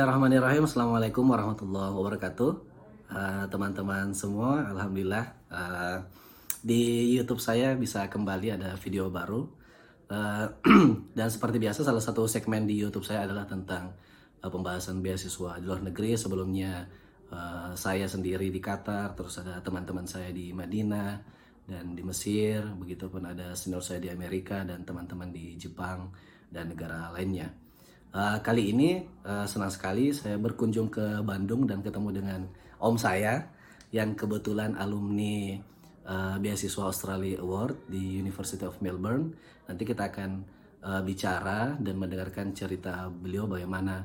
Bismillahirrahmanirrahim. Assalamualaikum warahmatullahi wabarakatuh. Uh, teman-teman semua, alhamdulillah uh, di YouTube saya bisa kembali ada video baru. Uh, dan seperti biasa, salah satu segmen di YouTube saya adalah tentang uh, pembahasan beasiswa di luar negeri. Sebelumnya uh, saya sendiri di Qatar, terus ada teman-teman saya di Madinah dan di Mesir, begitupun ada senior saya di Amerika dan teman-teman di Jepang dan negara lainnya. Uh, kali ini uh, senang sekali saya berkunjung ke Bandung dan ketemu dengan om saya yang kebetulan alumni uh, beasiswa Australia Award di University of Melbourne. Nanti kita akan uh, bicara dan mendengarkan cerita beliau bagaimana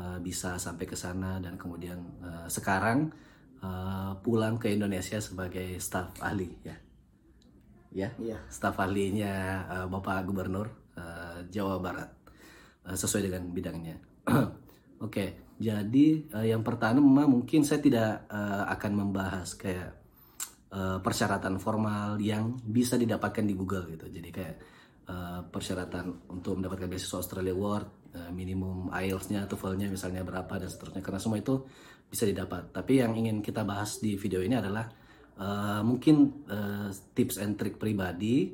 uh, bisa sampai ke sana dan kemudian uh, sekarang uh, pulang ke Indonesia sebagai staf ahli ya. Ya, Iya. staf ahlinya uh, Bapak Gubernur uh, Jawa Barat. Eh, sesuai dengan bidangnya. Oke, jadi uh, yang pertama mungkin saya tidak uh, akan membahas kayak uh, persyaratan formal yang bisa didapatkan di Google gitu. Jadi kayak uh, persyaratan untuk mendapatkan beasiswa Australia Award, uh, minimum IELTS-nya, TOEFL-nya misalnya berapa dan seterusnya. Karena semua itu bisa didapat. Tapi yang ingin kita bahas di video ini adalah uh, mungkin uh, tips and trick pribadi,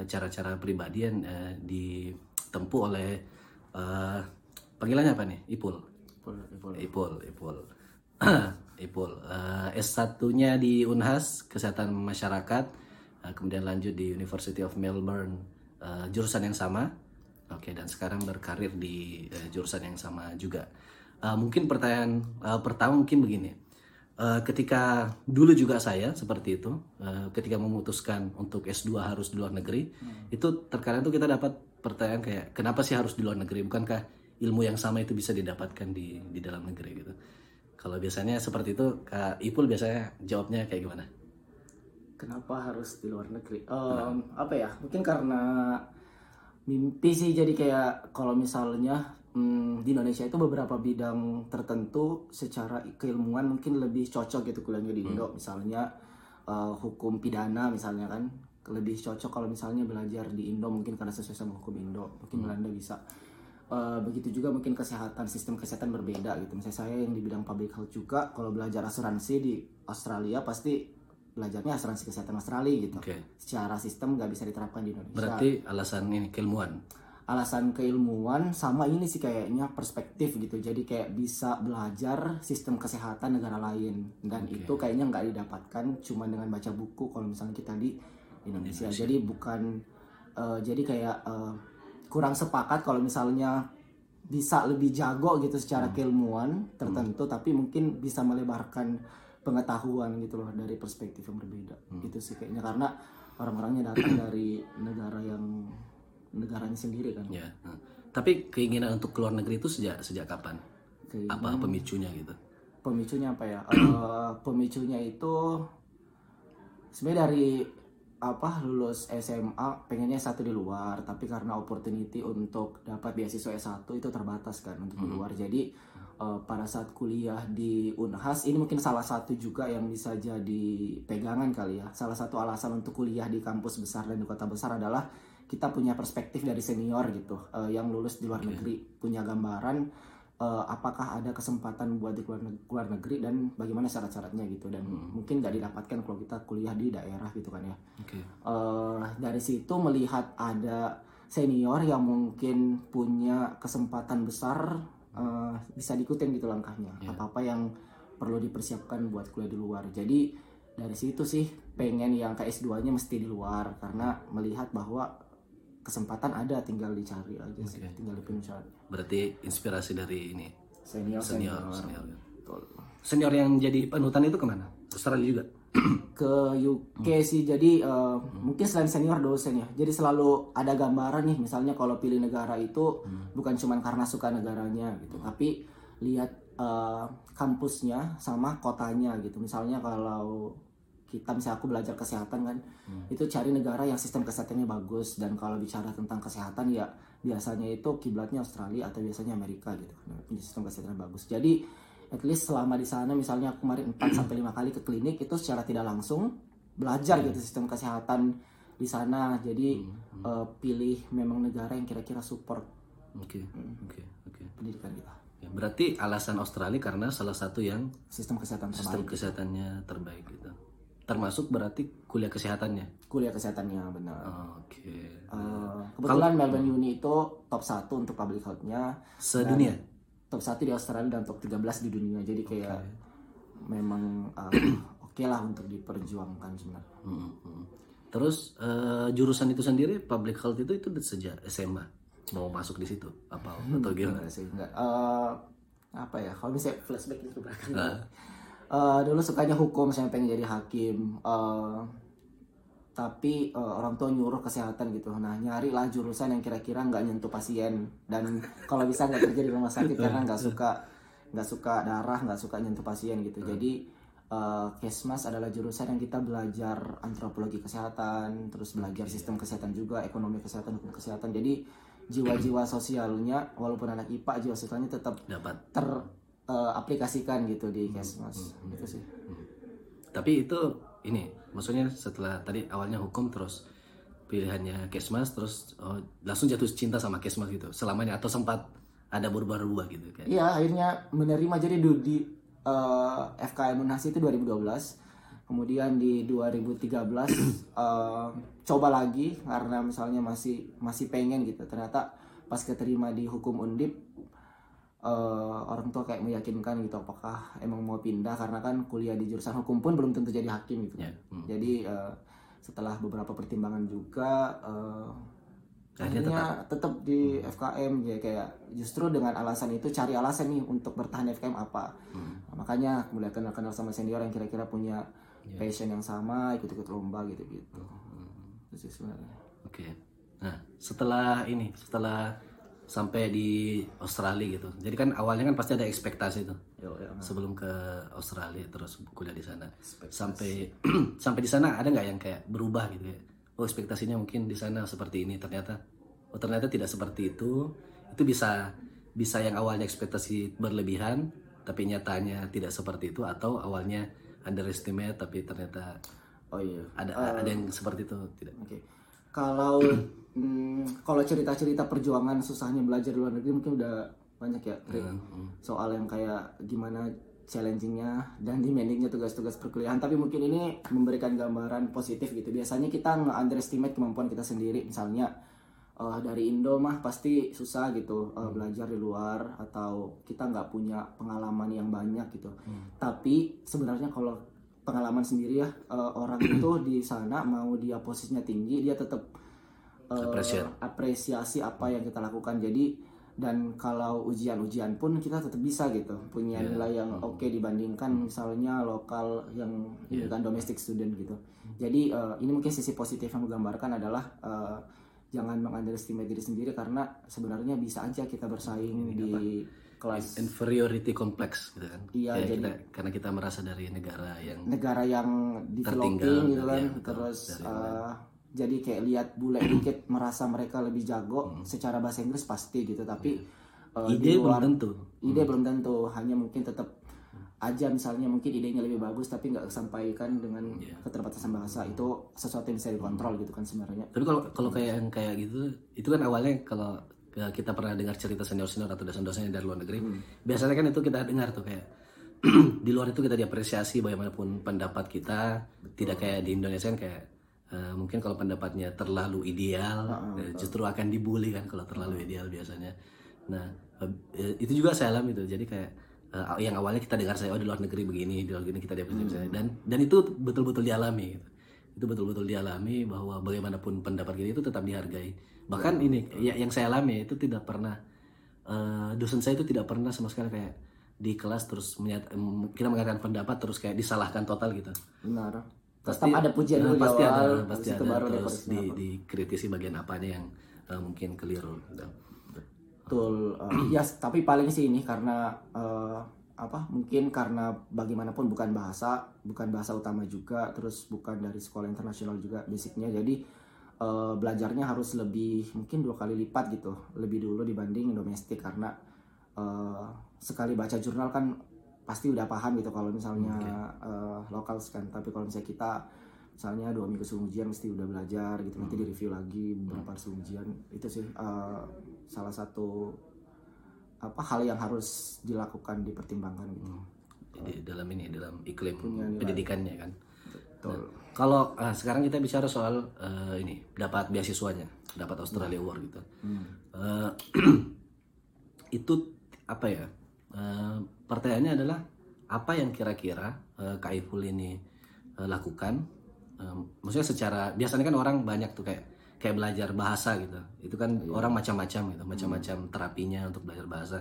uh, cara-cara pribadi yang uh, ditempuh oleh uh, panggilannya apa nih? Ipul. Ipul, Ipul. Ipul, Ipul. Ipul. Uh, S1-nya di Unhas, Kesehatan Masyarakat. Uh, kemudian lanjut di University of Melbourne, uh, jurusan yang sama. Oke, dan sekarang berkarir di uh, jurusan yang sama juga. Uh, mungkin pertanyaan uh, pertama mungkin begini. Uh, ketika dulu juga saya seperti itu, uh, ketika memutuskan untuk S2 harus di luar negeri, itu terkadang tuh kita dapat pertanyaan kayak kenapa sih harus di luar negeri? Bukankah ilmu yang sama itu bisa didapatkan di di dalam negeri gitu? Kalau biasanya seperti itu, Kak Ipul biasanya jawabnya kayak gimana? Kenapa harus di luar negeri? Em, Apa ya? Mungkin karena mimpi sih. Jadi kayak kalau misalnya hmm, di Indonesia itu beberapa bidang tertentu secara keilmuan mungkin lebih cocok gitu kuliahnya di Indo. Misalnya eh, hukum pidana misalnya kan lebih cocok kalau misalnya belajar di Indo mungkin karena sesuai sama hukum Indo. Mungkin Belanda bisa. Eh, begitu juga mungkin kesehatan sistem kesehatan berbeda gitu. Misalnya saya yang di bidang public health juga kalau belajar asuransi di Australia pasti belajarnya asuransi kesehatan Australia gitu. Oke. Secara sistem nggak bisa diterapkan di Indonesia. Berarti alasan ini keilmuan. Alasan keilmuan sama ini sih kayaknya perspektif gitu. Jadi kayak bisa belajar sistem kesehatan negara lain dan itu kayaknya nggak didapatkan cuma dengan baca buku kalau misalnya kita di Indonesia. Jadi bukan eh, jadi kayak eh, kurang sepakat kalau misalnya bisa lebih jago gitu secara keilmuan tertentu tapi mungkin bisa melebarkan pengetahuan gitu loh dari perspektif yang berbeda gitu sih kayaknya karena orang-orangnya datang dari negara yang negaranya sendiri kan Ya. Tapi keinginan untuk keluar negeri itu sejak sejak kapan? Kayak Apa pemicunya gitu? pemicunya apa ya Eh, pemicunya itu sebenarnya dari apa lulus SMA pengennya satu di luar tapi karena opportunity untuk dapat beasiswa S1 itu terbatas kan untuk di luar. Jadi eh, pada saat kuliah di Unhas ini mungkin salah satu juga yang bisa jadi pegangan kali ya. Salah satu alasan untuk kuliah di kampus besar dan di kota besar adalah kita punya perspektif dari senior gitu eh, yang lulus di luar negeri punya gambaran eh, apakah ada kesempatan buat di luar, neg- luar negeri dan bagaimana syarat-syaratnya gitu. Dan mungkin nggak didapatkan kalau kita kuliah di daerah gitu kan ya. Oke. Eh, dari situ melihat ada senior yang mungkin punya kesempatan besar eh, bisa diikutin gitu langkahnya. Apa apa yang perlu dipersiapkan buat kuliah di luar. Jadi dari situ sih pengen yang ke S2 nya mesti di luar. Karena melihat bahwa kesempatan ada tinggal dicari aja sih tinggal dipilih syaratnya Berarti inspirasi dari ini? Senior senior senior, senior. Betul. Senior yang jadi panutan itu ke mana? Australia juga. ke UK sih jadi eh, mungkin selain senior dosen ya jadi selalu ada gambaran nih misalnya kalau pilih negara itu bukan cuma karena suka negaranya gitu tapi lihat eh, kampusnya sama kotanya gitu. Misalnya kalau kita misalnya aku belajar kesehatan kan itu cari negara yang sistem kesehatannya bagus dan kalau bicara tentang kesehatan ya biasanya itu kiblatnya Australia atau biasanya Amerika gitu kan punya sistem kesehatan yang bagus jadi at least selama di sana misalnya aku kemarin 4 sampai 5 kali ke klinik itu secara tidak langsung belajar gitu sistem kesehatan di sana jadi eh, pilih memang negara yang kira-kira support Oke. Oke. Oke. pendidikan kita Ya, Berarti alasan Australia karena salah satu yang sistem kesehatan terbaik sistem kesehatannya terbaik gitu. Termasuk berarti kuliah kesehatannya. kuliah kesehatannya benar. Oke. Eh, kebetulan Melbourne Uni itu top 1 untuk public health-nya. Sedunia. top 1 di Australia dan top 13 di dunia. Jadi kayak memang eh, oke lah untuk diperjuangkan sebenarnya. Hmm, hmm. Terus eh, jurusan itu sendiri public health itu itu sejak SMA mau masuk di situ? Apa atau gimana? Enggak sih enggak. Eh, apa ya? Kalau misalnya flashback itu belakang Eh, dulu sukanya hukum saya pengen jadi hakim. Eh, tapi eh, orang tua nyuruh kesehatan gitu. Nah nyari lah jurusan yang kira-kira nggak nyentuh pasien. Dan kalau bisa nggak kerja di rumah sakit karena nggak suka nggak suka darah nggak suka nyentuh pasien gitu. Jadi eh, kesmas adalah jurusan yang kita belajar antropologi kesehatan terus belajar sistem kesehatan juga ekonomi kesehatan hukum kesehatan. Jadi jiwa-jiwa sosialnya walaupun anak IPA jiwa sosialnya tetap Dapat. Teraplikasikan gitu di kesmas gitu sih Tapi itu ini maksudnya setelah tadi awalnya hukum terus pilihannya kesmas terus oh, langsung jatuh cinta sama kesmas gitu selamanya atau sempat ada berubah-ubah gitu kan? Iya, akhirnya menerima jadi du- di eh, FKM Unas itu 2012. Kemudian di 2013 eh, coba lagi karena misalnya masih masih pengen gitu. Ternyata pas keterima di hukum Undip eh, orang tua kayak meyakinkan gitu apakah emang mau pindah karena kan kuliah di jurusan hukum pun belum tentu jadi hakim gitu. Ya, hmm. Jadi eh, setelah beberapa pertimbangan juga eh, Akhirnya akhirnya tetap di FKM ya kayak justru dengan alasan itu cari alasan nih untuk bertahan FKM apa Hmm. Nah, makanya mulai kenal kenal sama senior yang kira-kira punya Ya. passion yang sama ikut-ikut lomba gitu gitu Hmm. itu sih sebenarnya Oke. Nah, setelah ini, setelah sampai di Australia gitu. Jadi kan awalnya kan pasti ada ekspektasi tuh yo, yo. sebelum ke Australia terus kuliah di sana. Sampai sampai di sana ada nggak yang kayak berubah gitu ya? Oh, ekspektasinya mungkin di sana seperti ini ternyata. Oh, ternyata tidak seperti itu. Itu bisa bisa yang awalnya ekspektasi berlebihan tapi nyatanya tidak seperti itu atau awalnya underestimate tapi ternyata oh iya ada ada yang seperti itu tidak. Oke. Kalau hmm, kalau cerita-cerita perjuangan susahnya belajar di luar negeri mungkin udah banyak ya Tri. soal yang kayak gimana challengingnya dan demandingnya tugas-tugas perkuliahan. Tapi mungkin ini memberikan gambaran positif gitu. Biasanya kita nge-underestimate kemampuan kita sendiri. Misalnya eh, dari Indo mah pasti susah gitu eh, belajar di luar atau kita nggak punya pengalaman yang banyak gitu. Tapi sebenarnya kalau pengalaman sendiri ya. Eh, orang itu di sana mau dia posisinya tinggi dia tetap eh, Appreciate. apresiasi apa yang kita lakukan. Jadi dan kalau ujian-ujian pun kita tetap bisa gitu punya nilai yang oke dibandingkan misalnya lokal yang ini kan domestic student gitu. Jadi eh, ini mungkin sisi positif yang menggambarkan adalah eh, jangan mengunderestimate diri sendiri karena sebenarnya bisa aja kita bersaing di kelas. Inferiority complex gitu kan. Iya, Kayak jadi- kita, karena kita merasa dari negara yang negara yang developing Tertinggal, gitu kan. ya, terus Dari eh, jadi kayak lihat bule dikit merasa mereka lebih jago secara bahasa Inggris pasti gitu. Tapi eh, di ide belum luar tentu. ide belum tentu. Hanya mungkin tetap aja misalnya mungkin idenya lebih bagus tapi nggak kesampaikan dengan keterbatasan bahasa. Itu sesuatu yang bisa dikontrol gitu kan sebenarnya. Tapi kalau kalau kayak yang kayak gitu, itu kan awalnya kalau ya, kita pernah dengar cerita senior-senior atau dosen-dosen yang dari luar negeri, biasanya kan itu kita dengar tuh kayak di luar itu kita diapresiasi bagaimanapun pendapat kita, tidak kayak di Indonesia kan kayak eh, mungkin kalau pendapatnya terlalu ideal, eh, justru akan dibully kan kalau terlalu ideal biasanya. Nah eh, itu juga saya alami tuh, jadi kayak eh, yang awalnya kita dengar saya oh di luar negeri begini, di luar negeri kita diapresiasi. Dan dan itu betul-betul dialami. Gitu itu betul-betul dialami bahwa bagaimanapun pendapat kita itu tetap dihargai. Bahkan ini ya, yang saya alami itu tidak pernah eh, dosen saya itu tidak pernah sama sekali kayak di kelas terus menyat, kita mengatakan pendapat terus kayak disalahkan total gitu. Benar. Tetap ada pujian Nah, dulu pasti awal, ada pasti ada. baru terus di, dikritisi bagian apanya yang eh, mungkin keliru. Gitu. Betul. eh, ya, tapi paling sih ini karena eh, apa? Mungkin karena bagaimanapun bukan bahasa, bukan bahasa utama juga, terus bukan dari sekolah internasional juga basicnya. Jadi eh, belajarnya harus lebih mungkin dua kali lipat gitu, lebih dulu dibanding domestik karena eh, sekali baca jurnal kan pasti udah paham gitu kalau misalnya eh, lokal kan. Tapi kalau misalnya kita misalnya dua minggu sebelum ujian mesti udah belajar gitu nanti di review lagi beberapa sebelum ujian itu sih eh, salah satu apa hal yang harus dilakukan dipertimbangkan gitu. di dalam ini dalam iklim pendidikannya kan. Betul. Kalau ah, sekarang kita bicara soal eh, ini dapat beasiswanya, dapat Australia Award gitu. Eh, itu apa ya? Eh, pertanyaannya adalah apa yang kira-kira Kak Ipul ini eh, lakukan? Eh, maksudnya secara biasanya kan orang banyak tuh kayak kayak belajar bahasa gitu. Itu kan orang macam-macam gitu, macam-macam terapinya untuk belajar bahasa.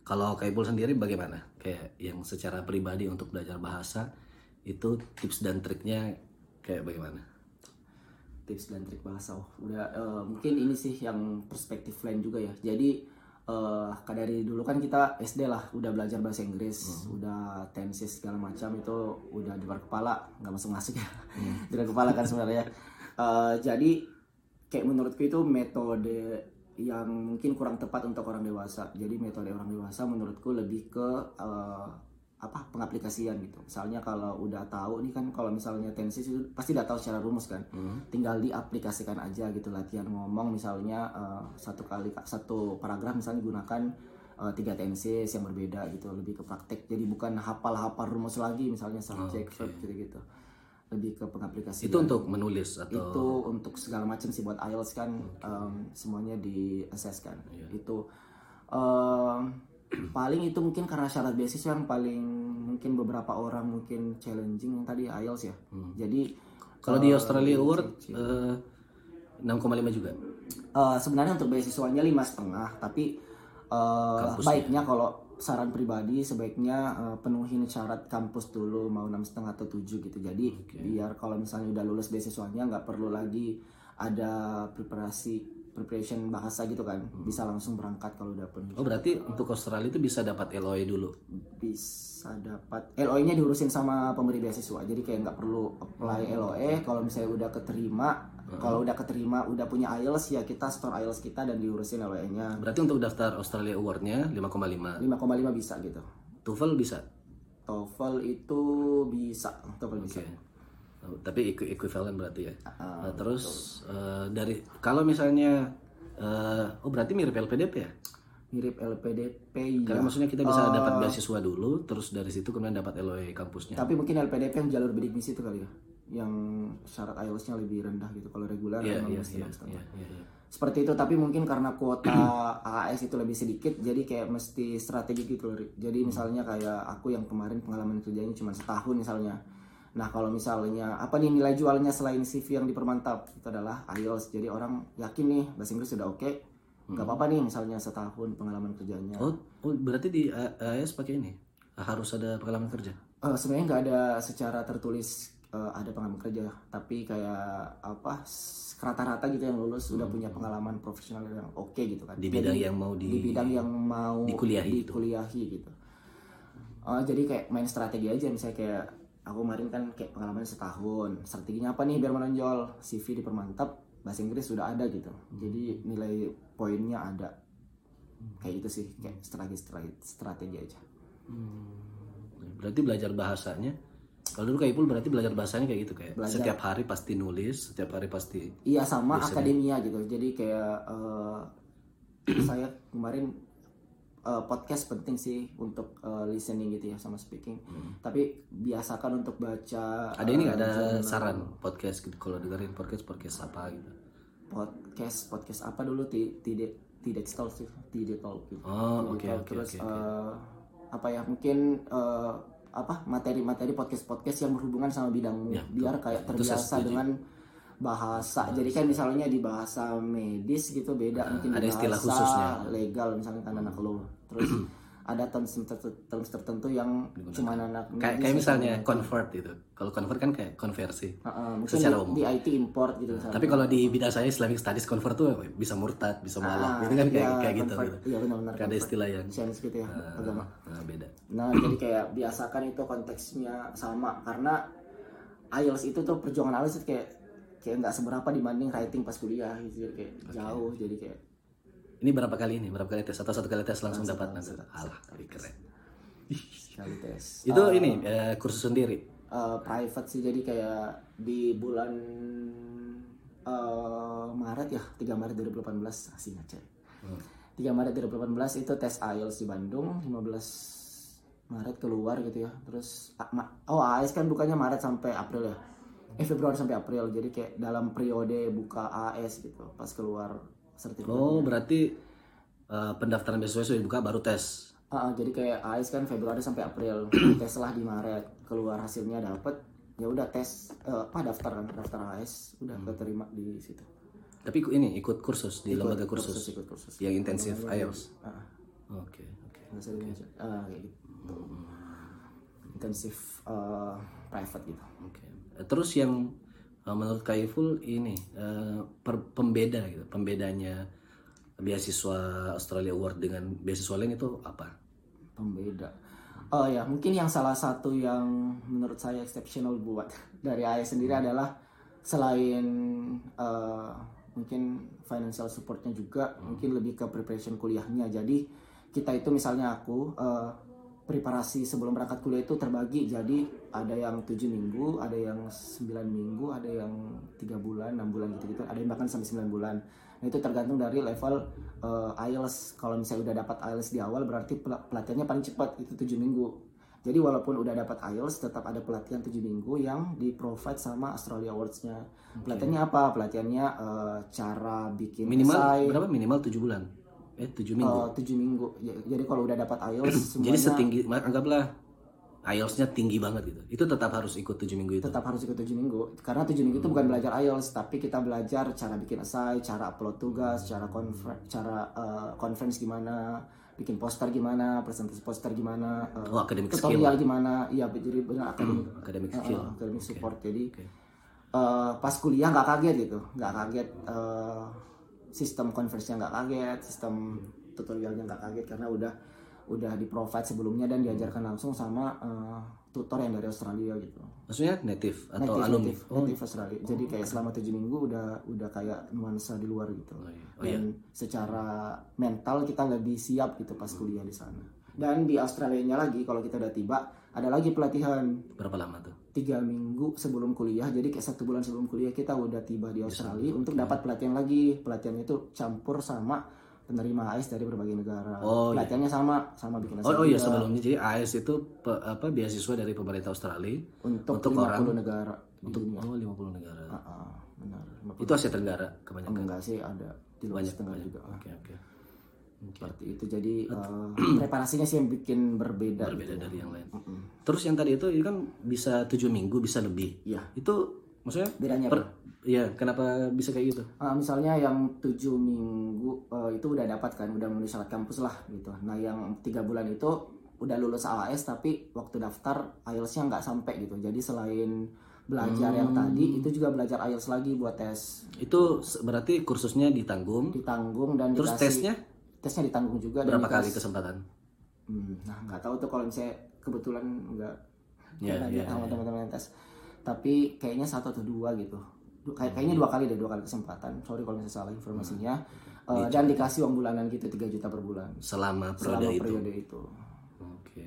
Kalau Kak Ipul sendiri bagaimana? Kayak yang secara pribadi untuk belajar bahasa itu tips dan triknya kayak bagaimana? tips dan trik bahasa oh, udah eh, mungkin ini sih yang perspektif lain juga ya jadi eh kayak dari dulu kan kita SD lah udah belajar bahasa Inggris udah tenses segala macam itu udah di luar kepala nggak masuk masuk ya di luar kepala kan sebenarnya Eh, jadi kayak menurutku itu metode yang mungkin kurang tepat untuk orang dewasa. Jadi metode orang dewasa menurutku lebih ke eh, apa pengaplikasian gitu. Misalnya kalau udah tahu nih kan kalau misalnya tensis itu pasti udah tahu secara rumus kan. Tinggal diaplikasikan aja gitu latihan ngomong misalnya eh, satu kali satu paragraf misalnya gunakan eh, tiga tenses yang berbeda gitu lebih ke praktek. Jadi bukan hafal-hafal rumus lagi misalnya subject verb gitu-gitu lebih ke pengaplikasian Itu untuk menulis atau itu untuk segala macam sih buat IELTS kan em, semuanya di assess kan Iya. itu em, paling itu mungkin karena syarat beasiswa yang paling mungkin beberapa orang mungkin challenging yang tadi IELTS ya Hmm. jadi kalau di Australia Award eh, 6,5 juga. eh, sebenarnya untuk beasiswanya lima setengah tapi Kampusnya. baiknya kalau saran pribadi sebaiknya eh, penuhin syarat kampus dulu mau enam setengah atau tujuh gitu. Jadi biar kalau misalnya udah lulus beasiswanya nggak perlu lagi ada preparasi preparation bahasa gitu kan. Bisa langsung berangkat kalau udah penuh Oh berarti untuk Australia itu bisa dapat LOE dulu. bisa dapat. LOE-nya diurusin sama pemberi beasiswa. Jadi kayak nggak perlu apply LOE kalau misalnya udah keterima kalau udah keterima udah punya IELTS ya kita store IELTS kita dan diurusin LOE-nya Berarti untuk daftar Australia Award-nya 5,5. 5,5 bisa gitu TOEFL bisa. TOEFL itu bisa TOEFL bisa Oke. Oh, tapi equi- equivalent berarti ya. Nah, terus eh, dari kalau misalnya eh, oh berarti mirip LPDP ya? mirip LPDP ya Karena maksudnya kita bisa dapat beasiswa dulu, terus dari situ kemudian dapat LOE kampusnya. tapi mungkin LPDP yang jalur bidik misi itu kali ya yang syarat IELTS-nya lebih rendah gitu kalau reguler emang iya mesti setengah. iya. iya. seperti itu tapi mungkin karena kuota AAS itu lebih sedikit jadi kayak mesti strategi gitu loh jadi misalnya kayak aku yang kemarin pengalaman kerjanya cuma setahun misalnya nah kalau misalnya apa nih nilai jualnya selain CV yang dipermantap itu adalah IELTS jadi orang yakin nih bahasa Inggris sudah oke nggak apa-apa nih misalnya setahun pengalaman kerjanya Oh, oh berarti di A- AS pakai ini harus ada pengalaman kerja. Eh, sebenarnya nggak ada secara tertulis eh, ada pengalaman kerja tapi kayak apa rata-rata gitu yang lulus udah punya pengalaman profesional yang oke gitu kan. Di Jadi, bidang yang mau di di, bidang yang mau dikuliahi itu. dikuliahi gitu. Eh, jadi kayak main strategi aja misalnya kayak aku kemarin kan kayak pengalaman setahun. Strateginya apa nih biar menonjol? CV dipermantap bahasa Inggris sudah ada gitu. Jadi nilai poinnya ada. Kayak itu sih kayak strategi strategi, strategi aja Berarti belajar bahasanya. Kalau dulu kayak Ipul berarti belajar bahasanya kayak gitu kayak Belajar. setiap hari pasti nulis, setiap hari pasti. Iya sama akademia gitu. Jadi kayak eh, saya kemarin eh, podcast penting sih untuk eh, listening gitu ya sama speaking. Tapi biasakan untuk baca Ada ini eh, nggak ada jurnal. saran podcast gitu kalau dengerin podcast podcast apa gitu. podcast podcast apa dulu ti- tidak tidak talk sih tidak talk gitu. Oh, oke, Talk. oke, Terus oke, oke. eh, apa ya mungkin eh, apa materi-materi podcast-podcast yang berhubungan sama bidangmu Ya, biar kayak terbiasa dengan bahasa. Jadi kan misalnya di bahasa medis gitu beda mungkin Nah, ada istilah bahasa khususnya. legal misalnya kan anak lo. Terus ada terms tertentu, terms tertentu yang cuma anak Kayak kayak misalnya bisa- convert gitu. Kalau convert kan kayak konversi. Heeh, mungkin secara di, umum. di IT import gitu misalnya. Tapi kalau di bidang saya Islamic Studies convert tuh bisa murtad, bisa malak. itu kan kayak iya, kayak gitu. convert. gitu. Iya benar-benar. Kayak ada istilah yang Chinese gitu ya agama. nah, beda. Nah, jadi kayak biasakan itu konteksnya sama karena IELTS itu tuh perjuangan IELTS itu kayak kayak nggak seberapa dibanding writing pas kuliah gitu Jadi kayak jauh jadi kayak Ini berapa kali ini? Berapa kali tes? Atau satu kali tes langsung dapat nanti? Alah, tapi keren. sekali tes. Itu ini eh, kursus sendiri. Eh, private sih jadi kayak di bulan eh, Maret ya 3 Maret 2018 asing aja. Hmm. 3 3 Maret 2018 itu tes IELTS di Bandung 15 Maret keluar gitu ya terus oh AS kan bukannya Maret sampai April ya eh Februari sampai April jadi kayak dalam periode buka AS gitu pas keluar sertifikat Oh, berarti eh, pendaftaran beasiswa sudah dibuka baru tes. Ah, jadi kayak AS kan Februari sampai April. Tes lah di Maret. Keluar hasilnya dapet ya udah tes apa daftar kan? Daftar AS udah keterima di situ. Tapi ikut ini ikut kursus di lembaga kursus, ikut kursus. Yang intensif IELTS. Oke, oke. ah gitu. Intensif eh, private gitu. Oke. Eh, Terus yang menurut Kaiful ini eh, per- pembeda gitu, pembedanya beasiswa Australia Award dengan beasiswa lain itu apa? pembeda. Oh ya mungkin yang salah satu yang menurut saya exceptional buat dari AS sendiri adalah selain eh, mungkin financial supportnya juga mungkin lebih ke preparation kuliahnya. Jadi kita itu misalnya aku eh, preparasi sebelum berangkat kuliah itu terbagi. Jadi ada yang tujuh minggu ada yang 9 minggu ada yang tiga bulan enam bulan gitu gitu ada yang bahkan sampai 9 bulan. Nah itu tergantung dari level eh, IELTS kalau misalnya udah dapat IELTS di awal berarti pel- pelatihannya paling cepat itu tujuh minggu. Jadi walaupun udah dapat IELTS tetap ada pelatihan tujuh minggu yang di provide sama Australia Awards-nya. Pelatihannya apa? Pelatihannya eh, cara bikin Minimal esai berapa? Minimal 7 bulan. Eh 7 minggu. eh, tujuh minggu. Ya- jadi kalau udah dapat IELTS Jadi semuanya setinggi ma- anggaplah IELTS-nya tinggi banget gitu. Itu tetap harus ikut 7 minggu itu. tetap harus ikut tujuh minggu karena tujuh minggu itu bukan belajar IELTS tapi kita belajar cara bikin esai cara upload tugas cara konfer cara eh, conference gimana bikin poster gimana presentasi poster gimana eh, Oh, academic skill. tutorial gimana iya jadi benar akademik Academic eh, skill. academic support jadi Oke. eh, pas kuliah nggak kaget gitu nggak kaget eh, sistem conference-nya nggak kaget sistem tutorialnya nggak kaget karena udah udah di provide sebelumnya dan diajarkan langsung sama eh, tutor yang dari Australia gitu Maksudnya native atau native, alumni? native, native Australia. Jadi kayak selama tujuh minggu udah udah kayak nuansa di luar gitu. Oh, iya. Oh, iya. Dan secara mental kita lebih siap gitu pas kuliah di sana. Dan di Australia-nya lagi kalau kita udah tiba ada lagi pelatihan Berapa lama tuh? tiga minggu sebelum kuliah. Jadi kayak satu bulan sebelum kuliah kita udah tiba di Australia untuk dapat pelatihan lagi. Pelatihan itu campur sama penerima AIS dari berbagai negara. Oh, iya. Pelatihannya sama sama bikin Oh, oh iya sebelumnya jadi AS itu pe- apa beasiswa dari pemerintah Australia untuk, untuk 50 orang- negara untuk dunia. oh 50 negara. Ah, ah, benar. 50 Itu Asia Tenggara kebanyakan. enggak sih ada di luar Tenggara juga Oke, oke. seperti itu jadi eh, preparasinya sih yang bikin berbeda Berbeda gitu. dari yang lain. Terus yang tadi itu itu kan bisa 7 minggu, bisa lebih. Iya. Itu maksudnya bedanya per, apa? ya kenapa bisa kayak gitu? Ah, misalnya yang tujuh minggu eh, itu udah dapat kan udah memenuhi syarat kampus lah gitu nah yang tiga bulan itu udah lulus AAS tapi waktu daftar IELTS-nya nggak sampai gitu jadi selain belajar yang tadi itu juga belajar IELTS lagi buat tes Itu berarti kursusnya ditanggung. ditanggung dan Terus dikasih tesnya tesnya ditanggung juga dan berapa kali dikasih- kesempatan? Hmm, nah nggak tahu tuh kalau misalnya kebetulan nggak Ya, nggak ya, lihat sama teman-teman yang tes tapi kayaknya satu atau dua gitu. Kayak kayaknya dua kali deh dua kali kesempatan. Sorry kalau misalnya salah informasinya. Eh, dan dikasih uang bulanan gitu 3 juta per bulan. Selama periode selama itu. periode itu. Oke.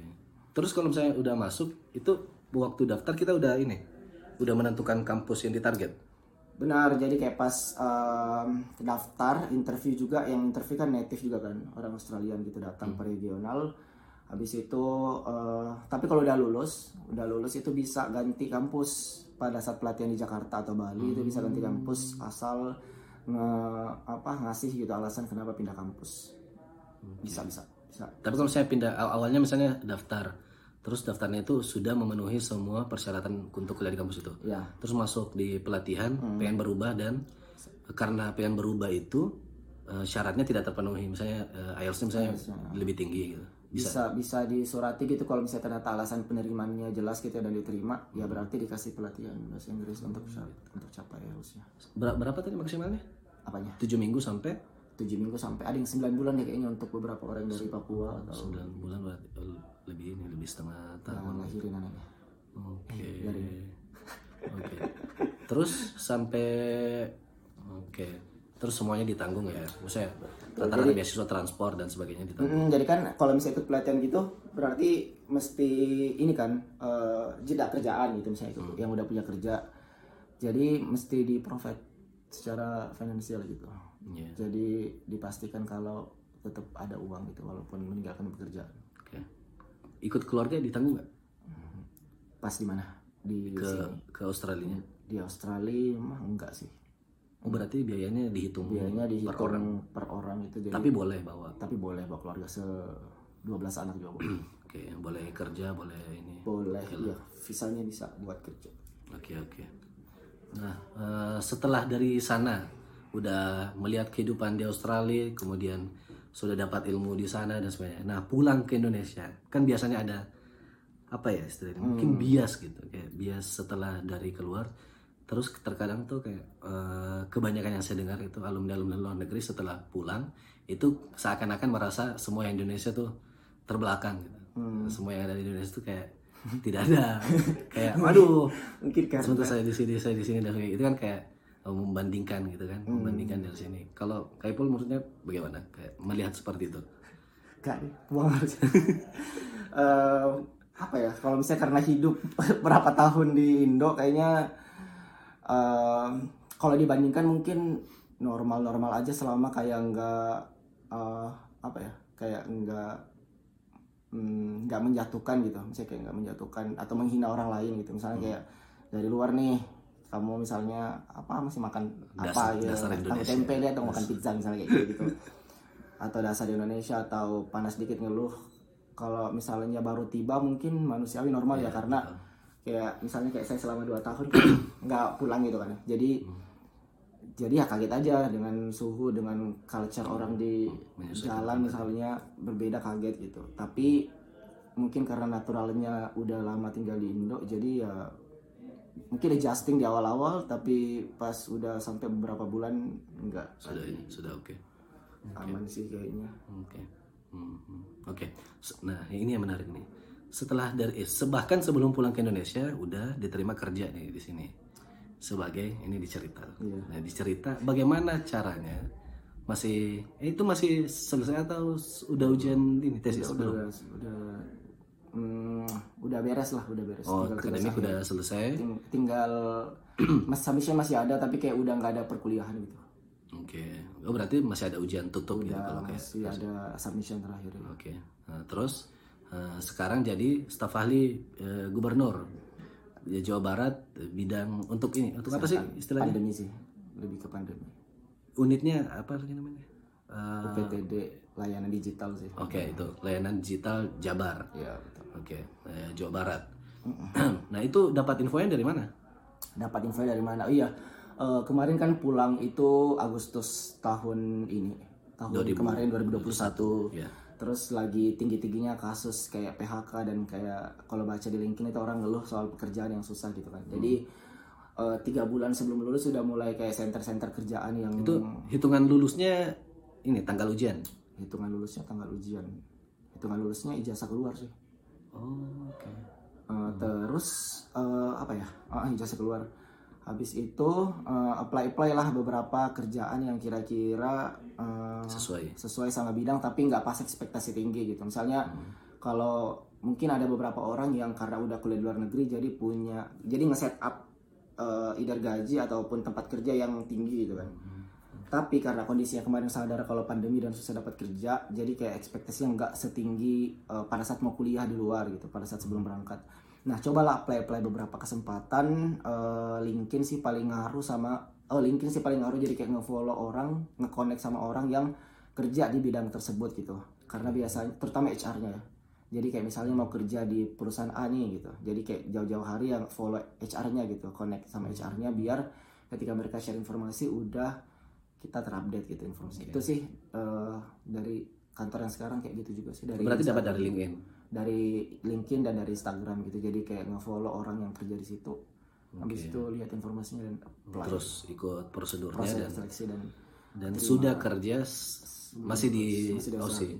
Terus kalau misalnya udah masuk, itu waktu daftar kita udah ini, udah menentukan kampus yang ditarget. benar jadi kayak pas em, daftar interview juga yang interview kan native juga kan orang Australian gitu datang Hmm. ke regional habis itu eh, tapi kalau udah lulus udah lulus itu bisa ganti kampus pada saat pelatihan di Jakarta atau Bali itu bisa ganti Hmm. kampus asal nge apa ngasih gitu alasan kenapa pindah kampus bisa bisa bisa Tapi kalau misalnya pindah aw- awalnya misalnya daftar, terus daftarnya itu sudah memenuhi semua persyaratan untuk kuliah di kampus itu. ya Terus masuk di pelatihan, pengen berubah dan karena pengen berubah itu eh, syaratnya tidak terpenuhi. Misalnya eh, IELTS-nya misalnya lebih tinggi gitu. Bisa bisa disurati gitu kalau misalnya ternyata alasan penerimaannya jelas gitu dan diterima ya berarti dikasih pelatihan bahasa Inggris untuk untuk capai harusnya Ber- berapa tadi maksimalnya? apanya 7 minggu sampai tujuh minggu sampai ada yang 9 bulan ya kayaknya untuk beberapa orang dari Papua atau 9 bulan berarti eh, lebih ini lebih setengah tahun. lahirin anaknya Oke. dari Oke. Terus sampai oke. Terus semuanya ditanggung ya. Maksudnya rata-rata beasiswa transport dan sebagainya ditanggung. Mm, jadi kan kalau misalnya ikut pelatihan gitu berarti mesti ini kan eh, jeda kerjaan gitu misalnya ikut yang udah punya kerja jadi mesti di provide secara finansial gitu Iya. jadi dipastikan kalau tetap ada uang gitu walaupun meninggalkan pekerjaan Oke. Ikut keluarga ditanggung nggak pas di mana di ke sini ke Australia? di Australia mah enggak sih Oh berarti biayanya dihitung biayanya dihitung per orang. per orang itu jadi Tapi boleh bawa. tapi boleh bawa keluarga se 12 anak juga boleh Oke, boleh kerja, boleh ini. boleh ya visanya bisa buat kerja Oke oke. Nah eh, setelah dari sana udah melihat kehidupan di Australia, kemudian sudah dapat ilmu di sana dan sebagainya. Nah pulang ke Indonesia kan biasanya ada apa ya istilahnya mungkin bias gitu kayak bias setelah dari keluar terus terkadang tuh kayak eh, kebanyakan yang saya dengar itu alumni alumni luar negeri setelah pulang itu seakan-akan merasa semua yang Indonesia tuh terbelakang gitu. Semua yang ada di Indonesia tuh kayak tidak ada. Kayak aduh mungkin kan sebentar saya di sini saya di sini dan itu kan kayak eh, membandingkan gitu kan membandingkan dari sini. Kalau Kaipul maksudnya bagaimana? Kayak melihat seperti itu? Buang harus. Eh, apa ya? Kalau misalnya karena hidup berapa tahun di Indo, kayaknya eh, kalau dibandingkan mungkin normal-normal aja selama kayak nggak eh, apa ya? Kayak nggak mm, menjatuhkan gitu. Misalnya kayak nggak menjatuhkan atau menghina orang lain gitu. Misalnya kayak dari luar nih kamu misalnya apa masih makan Dasar- apa ya dasar tempe deh atau makan pizza misalnya kayak gitu atau dasar di Indonesia atau panas dikit ngeluh kalau misalnya baru tiba mungkin manusiawi normal ya karena kayak misalnya kayak saya selama dua tahun kan nggak pulang gitu kan jadi jadi ya kaget aja dengan suhu dengan culture orang di jalan misalnya berbeda kaget gitu tapi mungkin karena naturalnya udah lama tinggal di Indo jadi ya mungkin adjusting di awal-awal tapi pas udah sampai beberapa bulan enggak sudah ini sudah oke aman sih kayaknya Oke. Hmm, hmm. Oke. Se- Nah, ini yang menarik nih. Setelah dari eh, bahkan sebelum pulang ke Indonesia udah diterima kerja nih di sini. Sebagai ini dicerita. Iya. Nah, dicerita bagaimana caranya? Masih eh, itu masih selesai atau udah ujian ini tesis udah belum? udah udah, hmm, udah beres lah udah beres Oh, tinggal akademik udah selesai. Ting- tinggal mas submission masih ada tapi kayak udah nggak ada perkuliahan gitu Oke. Oh, berarti masih ada ujian tutup gitu udah kalau kayak. masih ada submission terakhir. Oke. Nah, terus sekarang jadi staf ahli eh, gubernur ya, Jawa Barat eh, bidang untuk ini untuk apa sih istilahnya? pandemi sih lebih ke pandemi Unitnya apa lagi namanya? Eh, PTD layanan digital sih Oke itu layanan digital Jabar. ya Oke eh, Jawa Barat. nah itu dapat infonya dari mana? dapat info dari mana oh iya eh, kemarin kan pulang itu Agustus tahun ini tahun kemarin 2021 Ya. Terus lagi tinggi tingginya kasus kayak PHK dan kayak kalau baca di LinkedIn itu orang ngeluh soal pekerjaan yang susah gitu kan. Jadi eh, tiga bulan sebelum lulus sudah mulai kayak center-center kerjaan yang Itu hitungan lulusnya ini tanggal ujian. hitungan lulusnya tanggal ujian. Hitungan lulusnya ijazah keluar sih. Oh, oke. Eh, terus eh, apa ya? Ah, ijazah keluar habis itu apply apply lah beberapa kerjaan yang kira-kira eh, Sesuai. sesuai sama bidang tapi nggak pas ekspektasi tinggi gitu. Misalnya kalau mungkin ada beberapa orang yang karena udah kuliah di luar negeri jadi punya jadi nge-set up eh, either gaji ataupun tempat kerja yang tinggi gitu kan. Tapi karena kondisinya kemarin sadar kalau pandemi dan susah dapat kerja jadi kayak ekspektasinya nggak setinggi eh, pada saat mau kuliah di luar gitu pada saat sebelum berangkat nah cobalah apply apply beberapa kesempatan eh, LinkedIn sih paling ngaruh sama oh LinkedIn sih paling ngaruh jadi kayak ngefollow orang ngeconnect sama orang yang kerja di bidang tersebut gitu. Karena biasanya terutama HR-nya ya. Jadi kayak misalnya mau kerja di perusahaan A nih gitu. Jadi kayak jauh-jauh hari yang follow HR-nya gitu connect sama HR-nya biar ketika mereka share informasi udah kita terupdate gitu informasi. Itu sih eh, dari kantor yang sekarang kayak gitu juga sih dari Berarti dapat dari LinkedIn. Dari LinkedIn dan dari Instagram gitu jadi kayak ngefollow orang yang kerja di situ habis itu lihat informasinya dan apply Terus ikut prosedurnya proses dan seleksi dan dan sudah kerja masih di masih di Aussie.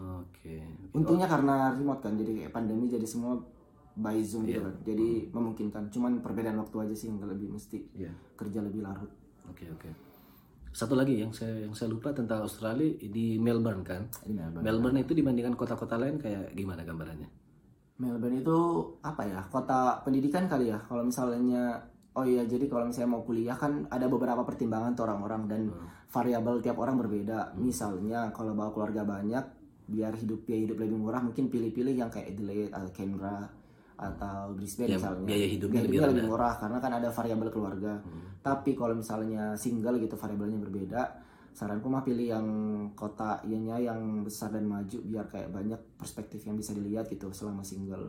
Oke. untungnya karena remote kan jadi kayak pandemi jadi semua by zoom Iya. gitu kan jadi memungkinkan cuman perbedaan waktu aja sih yang lebih mesti Iya. kerja lebih larut Oke oke. Satu lagi yang saya yang saya lupa tentang Australia di Melbourne kan. di Melbourne Melbourne itu dibandingkan kota-kota lain kayak gimana gambarannya? Melbourne itu apa ya kota pendidikan kali ya kalau misalnya Oh iya, jadi kalau misalnya mau kuliah kan ada beberapa pertimbangan tuh orang-orang dan variabel tiap orang berbeda. Misalnya kalau bawa keluarga banyak, biar hidup biaya hidup lebih murah, mungkin pilih-pilih yang kayak Adelaide atau Canberra atau Brisbane Ya, misalnya. biaya hidupnya Biaya lebih hidupnya lebih murah karena kan ada variabel keluarga. Tapi kalau misalnya single gitu variabelnya berbeda, saranku mah pilih yang kota ianya yang besar dan maju biar kayak banyak perspektif yang bisa dilihat gitu selama single.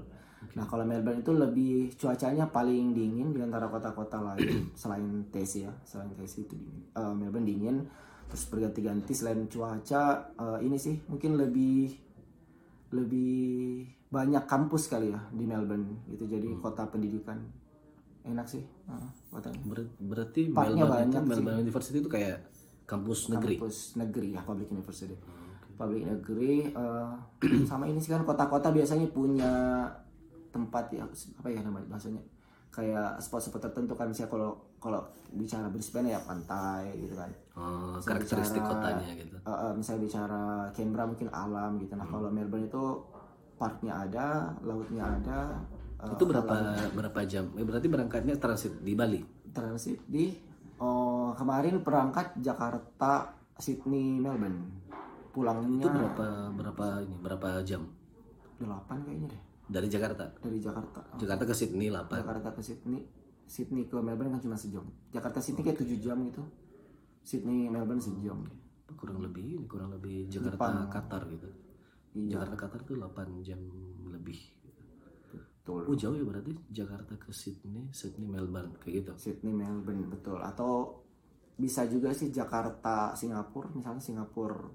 Nah kalau Melbourne itu lebih cuacanya paling dingin di antara kota-kota lain selain Tassie ya, selain Tassie itu dingin. Eh, Melbourne dingin, terus berganti-ganti selain cuaca eh, ini sih mungkin lebih lebih banyak kampus kali ya di Melbourne gitu jadi kota pendidikan enak sih uh, kotanya. Ber- berarti Melbourne itu banyak sih. Melbourne University itu kayak kampus negeri. kampus negeri ya public university public negeri eh, sama ini sih kan kota-kota biasanya punya tempat ya apa ya namanya bahasanya kayak spot-spot tertentu kan misalnya kalau kalau bicara Brisbane ya pantai gitu kan Oh, Misalnya karakteristik bicara- kotanya gitu. Eh, eh, misalnya bicara Canberra mungkin alam gitu nah kalau Melbourne itu parknya ada lautnya ada eh, itu berapa berapa jam? Eh, berarti berangkatnya transit di Bali. transit di oh, kemarin berangkat Jakarta Sydney Melbourne pulangnya Itu berapa berapa ini berapa jam? 8 kayaknya deh Dari Jakarta. dari Jakarta Jakarta ke Sydney 8. Jakarta ke Sydney Sydney ke Melbourne kan cuma sejam Jakarta Sydney kayak 7 jam gitu Sydney Melbourne sejam Kurang lebih ini kurang lebih Jakarta Qatar gitu. Iya Jakarta Qatar tuh 8 jam lebih. betul Oh jauh ya berarti Jakarta ke Sydney, Sydney Melbourne kayak gitu. Sydney Melbourne betul atau bisa juga sih Jakarta Singapura misalnya Singapura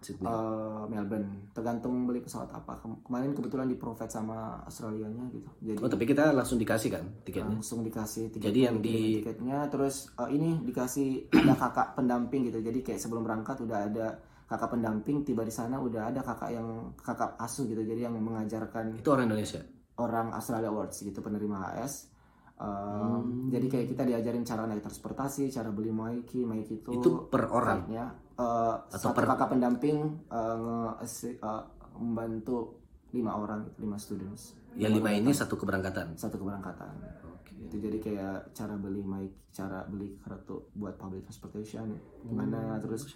Sydney. eh, Melbourne tergantung beli pesawat apa Kem- kemarin kebetulan di provide sama Australianya gitu jadi Oh tapi kita langsung dikasih kan tiketnya? langsung dikasih tiketnya Jadi yang di- tiketnya terus eh, ini dikasih ada kakak pendamping gitu jadi kayak sebelum berangkat udah ada kakak pendamping tiba di sana udah ada kakak yang kakak asuh gitu jadi yang mengajarkan Itu orang Indonesia. orang Australia Awards gitu penerima AS Um, Hmm. jadi kayak kita diajarin cara naik transportasi cara beli maiki maiki itu Itu per orang. flight-nya. Eh, satu kakak pendamping nge- eh, membantu lima orang lima students Yang lima ini satu keberangkatan. satu keberangkatan Oke. itu jadi kayak cara beli mic cara beli kartu buat public transportation gimana terus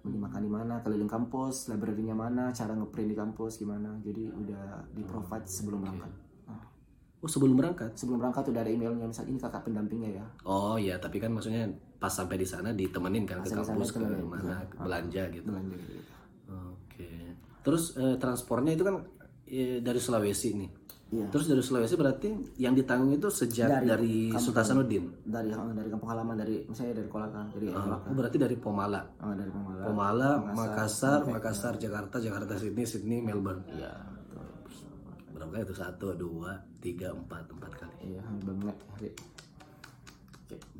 beli makan di mana keliling kampus library-nya mana cara ngeprint di kampus gimana. Jadi udah di provide sebelum berangkat. Nah, Oh sebelum berangkat? sebelum berangkat udah ada emailnya. Misal ini kakak pendampingnya ya. Oh iya, tapi kan maksudnya pas sampai di sana ditemenin kan ke Pas sana kampus ke mana ke belanja gitu. belanja gitu. Oke. Terus eh, transportnya itu kan eh, dari Sulawesi nih. Iya. Terus dari Sulawesi berarti yang ditanggung itu sejak Dari dari, Sultan Hasanuddin. dari dari kampung halaman dari misalnya dari Kolaka dari Kolaka Oh, berarti dari Pomala. Oh, dari Pemala Pomala, Makassar, Makassar, Jakarta, Jakarta, Sydney, Sydney, Melbourne. iya betul Berapa kali itu? Satu, dua, tiga, empat, empat kali. iya banget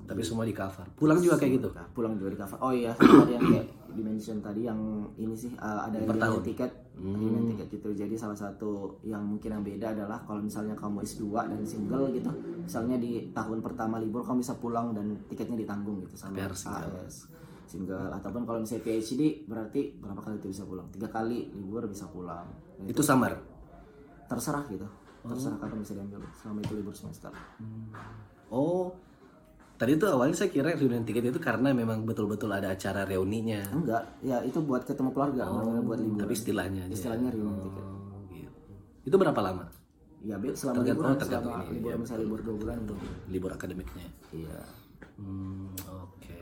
Tapi semua di cover. Pulang juga kayak gitu. Pulang juga di cover. Oh iya, tadi yang kayak dimention tadi yang ini sih uh, ada yang tiket, hmm. tiket gitu. Jadi salah satu yang mungkin yang beda adalah kalau misalnya kamu S2 dan single gitu, misalnya di tahun pertama libur kamu bisa pulang dan tiketnya ditanggung gitu sama. AS single ataupun kalau misalnya PhD berarti berapa kali itu bisa pulang? Tiga kali libur bisa pulang. Nah, Itu summer. terserah gitu. Terserah kapan bisa diambil selama itu libur semester. Oh, tadi itu awalnya saya kira reunion tiket itu karena memang betul-betul ada acara reuninya. Enggak, ya itu buat ketemu keluarga, benar-benar buat libur. Tapi istilahnya aja. Istilahnya reunion tiket. Oh, gitu. Itu berapa lama? Ya, selama Tergantung- libur, oh, tergantung selama ini, libur misalnya libur dua bulan gitu. Libur akademiknya. Iya. Hmm, oke.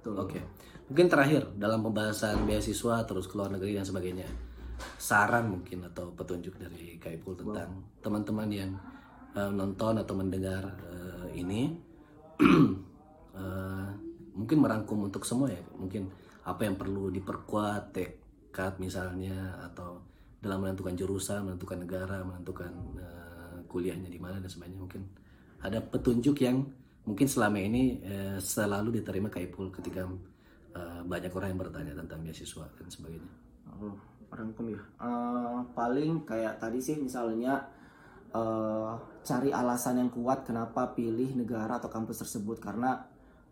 Betul. Oke. Mungkin terakhir dalam pembahasan beasiswa terus ke luar negeri dan sebagainya. Saran mungkin atau petunjuk dari Kaipul tentang teman-teman yang eh, nonton atau mendengar eh, ini eh, mungkin merangkum untuk semua ya. Mungkin apa yang perlu diperkuat tekad misalnya atau dalam menentukan jurusan, menentukan negara, menentukan eh, kuliahnya di mana dan sebagainya mungkin ada petunjuk yang mungkin selama ini eh, selalu diterima Kaipul ketika eh, banyak orang yang bertanya tentang beasiswa dan sebagainya. Oh, rangkum ya. Eh, paling kayak tadi sih misalnya eh, cari alasan yang kuat kenapa pilih negara atau kampus tersebut karena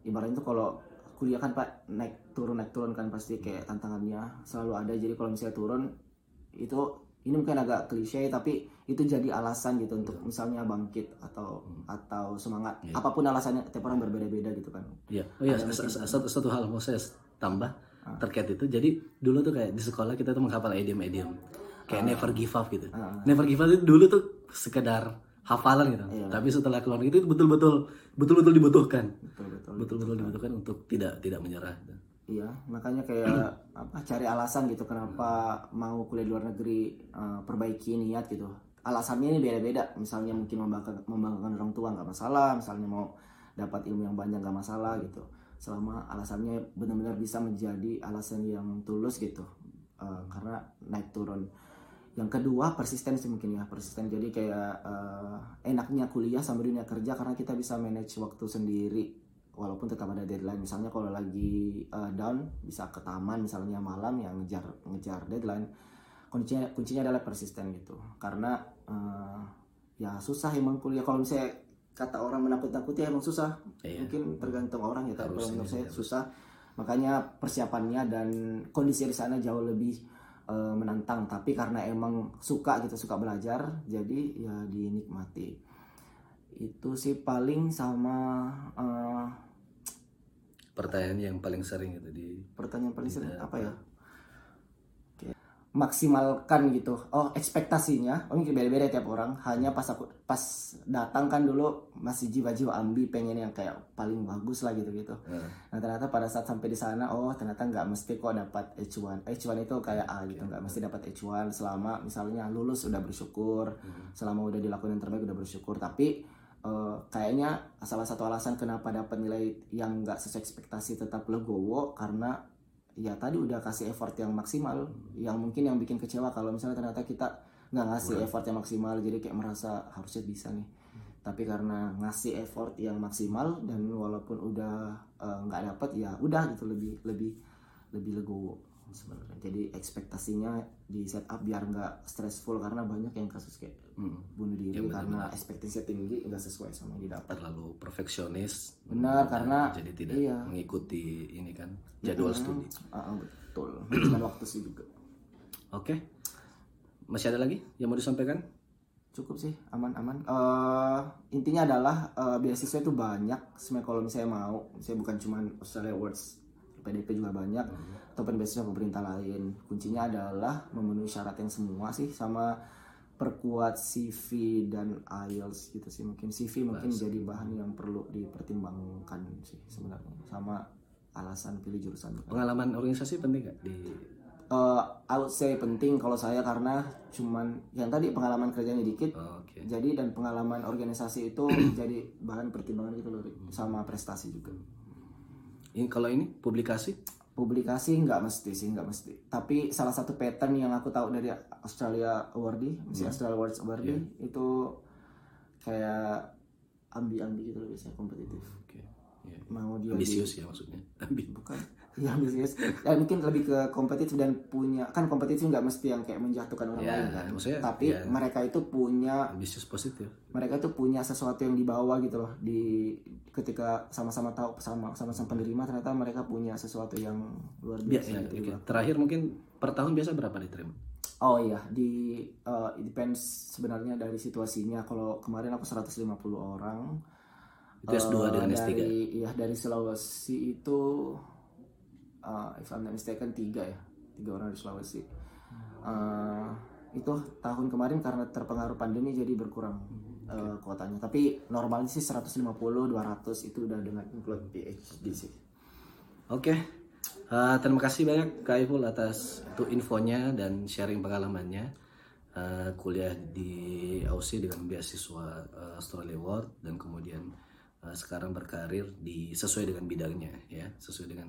ibaratnya itu kalau kuliah kan pak naik turun naik turun kan pasti kayak tantangannya selalu ada jadi kalau misalnya turun itu ini mungkin agak klise tapi itu jadi alasan gitu untuk misalnya bangkit atau atau semangat Iya. apa pun alasannya tiap orang berbeda-beda gitu kan Iya, oh iya, s- satu, satu hal mau saya tambah Ah. terkait itu. Jadi dulu tuh kayak di sekolah kita tuh menghafal idiom-idiom, kayak never give up gitu. Ah. Never give up itu dulu tuh sekedar hafalan gitu. Iya. Tapi setelah keluar itu betul-betul betul-betul dibutuhkan, betul betul betul-betul dibutuhkan untuk tidak tidak menyerah. Iya, makanya kayak apa cari alasan gitu kenapa mau kuliah di luar negeri eh, perbaiki niat gitu. Alasannya ini beda-beda. Misalnya mungkin membanggakan, membanggakan orang tua nggak masalah, misalnya mau dapat ilmu yang banyak nggak masalah gitu. Selama alasannya benar-benar bisa menjadi alasan yang tulus gitu. Eh, karena naik turun. Yang kedua persistensi mungkin ya persisten. Jadi kayak eh, enaknya kuliah sambil dunia kerja karena kita bisa manage waktu sendiri walaupun tetap ada deadline. Misalnya kalau lagi uh, down bisa ke taman misalnya malam yang ngejar ngejar deadline. Kuncinya kuncinya adalah persisten gitu. Karena uh, ya susah emang kuliah. Kalau misalnya kata orang menakut-nakuti emang susah. Iya. mungkin tergantung orang ya tapi kalau menurut saya susah. Makanya persiapannya dan kondisi di sana jauh lebih uh, menantang tapi karena emang suka gitu suka belajar jadi ya dinikmati itu sih paling sama uh, Pertanyaan yang paling sering itu di pertanyaan paling sering apa ya. Maksimalkan gitu. Oh ekspektasinya oh mungkin beda-beda tiap orang. Hanya pas aku pas datang kan dulu masih jiwa-jiwa ambi pengen yang kayak paling bagus lah gitu gitu eh, nah ternyata pada saat sampai di sana oh ternyata nggak mesti kok dapat H1 H1 itu kayak A gitu nggak mesti dapat H1 selama misalnya lulus udah bersyukur selama udah dilakukan yang terbaik udah bersyukur. Tapi eh, kayaknya salah satu alasan kenapa dapat nilai yang nggak sesuai ekspektasi tetap legowo karena ya tadi udah kasih effort yang maksimal yang mungkin yang bikin kecewa kalau misalnya ternyata kita nggak ngasih effort yang maksimal jadi kayak merasa harusnya bisa nih. Tapi karena ngasih effort yang maksimal dan walaupun udah eh, nggak dapat ya udah gitu lebih lebih lebih legowo sebenarnya jadi ekspektasinya di setup biar nggak stressful karena banyak yang kasus kayak hmm, bunuh diri Ya, karena ekspektasinya tinggi nggak sesuai sama yang didapat terlalu perfeksionis. Benar, Dan karena jadi tidak iya. mengikuti ini kan jadwal Mm-mm. studi. Ah, betul manajemen waktu sih juga Oke, masih ada lagi yang mau disampaikan? cukup sih aman-aman Eh, intinya adalah eh, beasiswa itu banyak sebenarnya kalau misalnya mau misalnya bukan cuma Australia Awards PDP juga banyak ataupun beasiswa pemerintah lain. Kuncinya adalah memenuhi syarat yang semua sih sama perkuat CV dan IELTS gitu sih. Mungkin CV mungkin jadi bahan yang perlu dipertimbangkan sih sebenarnya sama alasan pilih jurusan. Pengalaman organisasi penting nggak di Eh, I would say penting kalau saya karena cuman yang tadi pengalaman kerjanya dikit. Oh, Oke. jadi dan pengalaman organisasi itu jadi bahan pertimbangan gitu loh sama prestasi juga. Ini kalau ini publikasi? Publikasi nggak mesti sih nggak mesti tapi salah satu pattern yang aku tahu dari Australia Awardee si Australia Awards Awardee itu kayak ambi-ambi gitu loh biasanya kompetitif Oke. Iya. mau dia di- Ambisius ya maksudnya. Ambi. bukan ya ambisius ya mungkin lebih ke kompetitif dan punya kan kompetitif nggak mesti yang kayak menjatuhkan orang Ya, lain kan maksudnya, tapi ya. mereka itu punya Ambisius positif. mereka itu punya sesuatu yang dibawa gitu loh di ketika sama-sama tahu sama sama-sama penerima ternyata mereka punya sesuatu yang luar Ya, biasa ya, gitu oke. loh. Terakhir mungkin per tahun biasa berapa diterima? oh iya di uh, depends sebenarnya dari situasinya kalau kemarin aku 150 orang Itu S2 Eh, dengan S3. dari iya dari Sulawesi itu uh, if I'm not mistaken tiga ya. Tiga orang dari Sulawesi. Uh, itu tahun kemarin karena terpengaruh pandemi jadi berkurang uh, kuotanya. Tapi normalnya sih 150 200 itu udah dengan include PhD sih. Oke. Eh, terima kasih banyak Kak Iful atas itu infonya dan sharing pengalamannya. Eh, kuliah di Aussie dengan beasiswa eh, Australia Award dan kemudian eh, sekarang berkarir di sesuai dengan bidangnya ya, sesuai dengan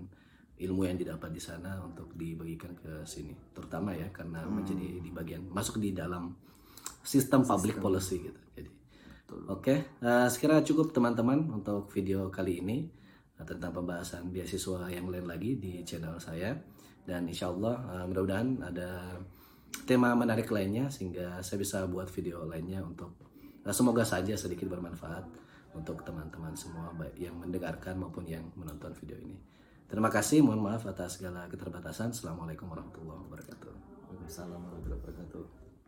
ilmu yang didapat di sana untuk dibagikan ke sini. Terutama ya karena menjadi di bagian masuk di dalam sistem public policy gitu. Jadi Oke, eh, sekiranya cukup teman-teman untuk video kali ini eh, tentang pembahasan beasiswa yang lain lagi di channel saya dan insya Allah eh, mudah-mudahan ada tema menarik lainnya sehingga saya bisa buat video lainnya untuk eh, semoga saja sedikit bermanfaat untuk teman-teman semua baik yang mendengarkan maupun yang menonton video ini. Terima kasih, mohon maaf atas segala keterbatasan. Assalamualaikum warahmatullahi wabarakatuh. Waalaikumsalam warahmatullahi wabarakatuh